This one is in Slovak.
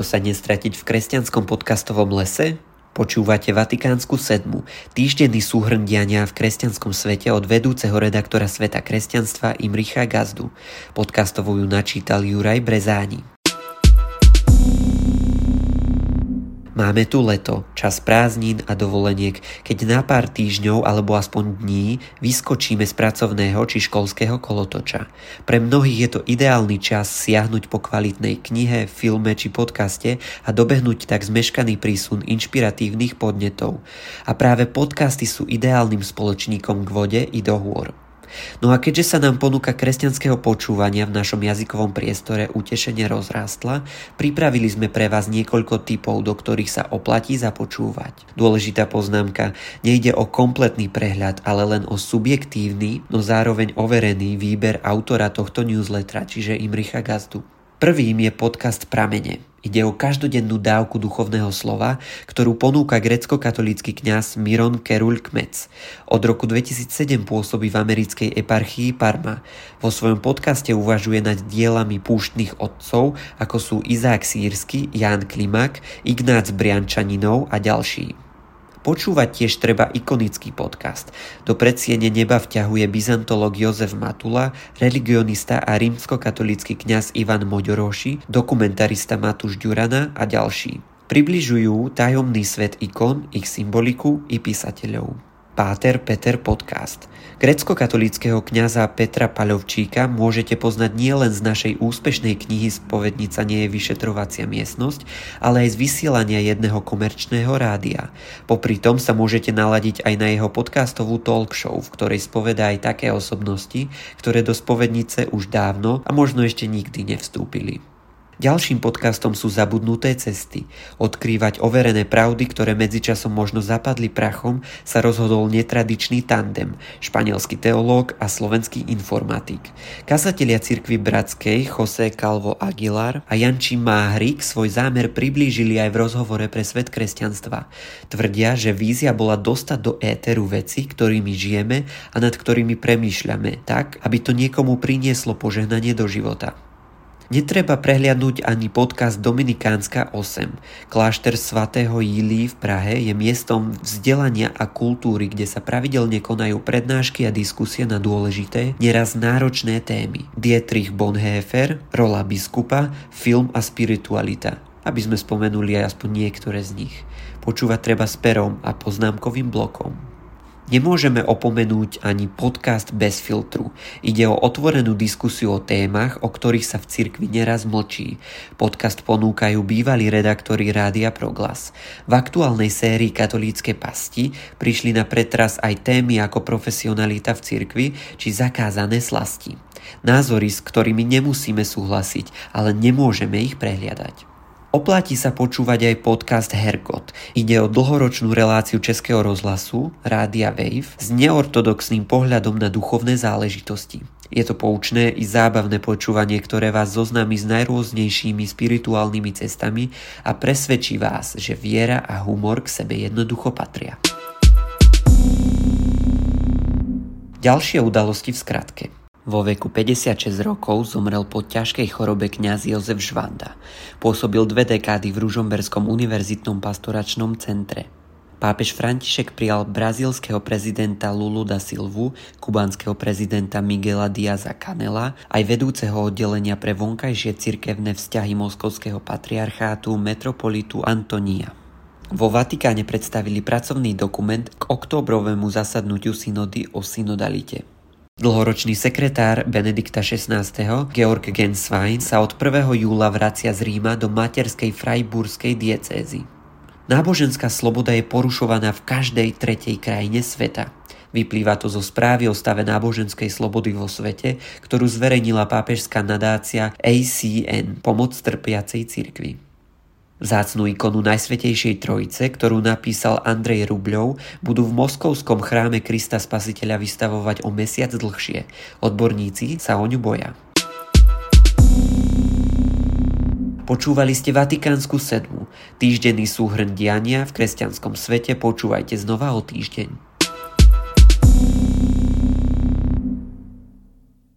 Ako sa nestratiť v kresťanskom podcastovom lese? Počúvate Vatikánsku sedmu, týždenný súhrn diania v kresťanskom svete od vedúceho redaktora Sveta kresťanstva Imricha Gazdu. Podcastovujú načítal Juraj Brezáni. Máme tu leto, čas prázdnin a dovoleniek, keď na pár týždňov alebo aspoň dní vyskočíme z pracovného či školského kolotoča. Pre mnohých je to ideálny čas siahnuť po kvalitnej knihe, filme či podcaste a dobehnúť tak zmeškaný prísun inšpiratívnych podnetov. A práve podcasty sú ideálnym spoločníkom k vode i do hôr. No a keďže sa nám ponuka kresťanského počúvania v našom jazykovom priestore utešenie rozrástla, pripravili sme pre vás niekoľko typov, do ktorých sa oplatí započúvať. Dôležitá poznámka, nejde o kompletný prehľad, ale len o subjektívny, no zároveň overený výber autora tohto newslettera, čiže Imricha Gazdu. Prvým je podcast Pramene. Ide o každodennú dávku duchovného slova, ktorú ponúka grecko-katolícky kňaz Miron Kerul Kmec. Od roku 2007 pôsobí v americkej eparchii Parma. Vo svojom podcaste uvažuje nad dielami púštnych otcov, ako sú Izák Sírsky, Ján Klimak, Ignác Briančaninov a ďalší. Počúvať tiež treba ikonický podcast. Do predsiene neba vťahuje byzantolog Jozef Matula, religionista a rímskokatolícky kňaz Ivan Moďoroši, dokumentarista Matúš Ďurana a ďalší. Približujú tajomný svet ikon, ich symboliku i písateľov. Páter Peter Podcast. Grecko-katolického kňaza Petra Paľovčíka môžete poznať nielen z našej úspešnej knihy Spovednica nie je vyšetrovacia miestnosť, ale aj z vysielania jedného komerčného rádia. Popri tom sa môžete naladiť aj na jeho podcastovú talk show, v ktorej spoveda aj také osobnosti, ktoré do spovednice už dávno a možno ešte nikdy nevstúpili. Ďalším podcastom sú Zabudnuté cesty. Odkrývať overené pravdy, ktoré medzičasom možno zapadli prachom, sa rozhodol netradičný tandem, španielský teológ a slovenský informatik. Kazatelia cirkvy Bratskej José Calvo Aguilar a Janči Máhrik svoj zámer priblížili aj v rozhovore pre svet kresťanstva. Tvrdia, že vízia bola dostať do éteru veci, ktorými žijeme a nad ktorými premýšľame, tak, aby to niekomu prinieslo požehnanie do života. Netreba prehliadnúť ani podcast Dominikánska 8. Klášter svätého Jílí v Prahe je miestom vzdelania a kultúry, kde sa pravidelne konajú prednášky a diskusie na dôležité, neraz náročné témy. Dietrich Bonhoeffer, rola biskupa, film a spiritualita aby sme spomenuli aj aspoň niektoré z nich. Počúvať treba s perom a poznámkovým blokom. Nemôžeme opomenúť ani podcast bez filtru. Ide o otvorenú diskusiu o témach, o ktorých sa v cirkvi neraz mlčí. Podcast ponúkajú bývalí redaktori Rádia Proglas. V aktuálnej sérii Katolícke pasti prišli na pretras aj témy ako profesionalita v cirkvi či zakázané slasti. Názory, s ktorými nemusíme súhlasiť, ale nemôžeme ich prehliadať. Oplatí sa počúvať aj podcast Hergot. Ide o dlhoročnú reláciu Českého rozhlasu, Rádia Wave, s neortodoxným pohľadom na duchovné záležitosti. Je to poučné i zábavné počúvanie, ktoré vás zoznámi s najrôznejšími spirituálnymi cestami a presvedčí vás, že viera a humor k sebe jednoducho patria. Ďalšie udalosti v skratke. Vo veku 56 rokov zomrel po ťažkej chorobe kňaz Jozef Žvanda. Pôsobil dve dekády v Ružomberskom univerzitnom pastoračnom centre. Pápež František prijal brazílskeho prezidenta Lulu da Silvu, kubanského prezidenta Miguela Diaza Canela, aj vedúceho oddelenia pre vonkajšie cirkevné vzťahy moskovského patriarchátu metropolitu Antonia. Vo Vatikáne predstavili pracovný dokument k októbrovému zasadnutiu synody o synodalite. Dlhoročný sekretár Benedikta XVI. Georg Genswein sa od 1. júla vracia z Ríma do materskej frajburskej diecézy. Náboženská sloboda je porušovaná v každej tretej krajine sveta. Vyplýva to zo správy o stave náboženskej slobody vo svete, ktorú zverejnila pápežská nadácia ACN, pomoc trpiacej cirkvi. Zácnú ikonu Najsvetejšej Trojice, ktorú napísal Andrej Rubľov, budú v moskovskom chráme Krista Spasiteľa vystavovať o mesiac dlhšie. Odborníci sa o ňu boja. Počúvali ste Vatikánsku sedmu, týždenný súhrn diania v kresťanskom svete počúvajte znova o týždeň.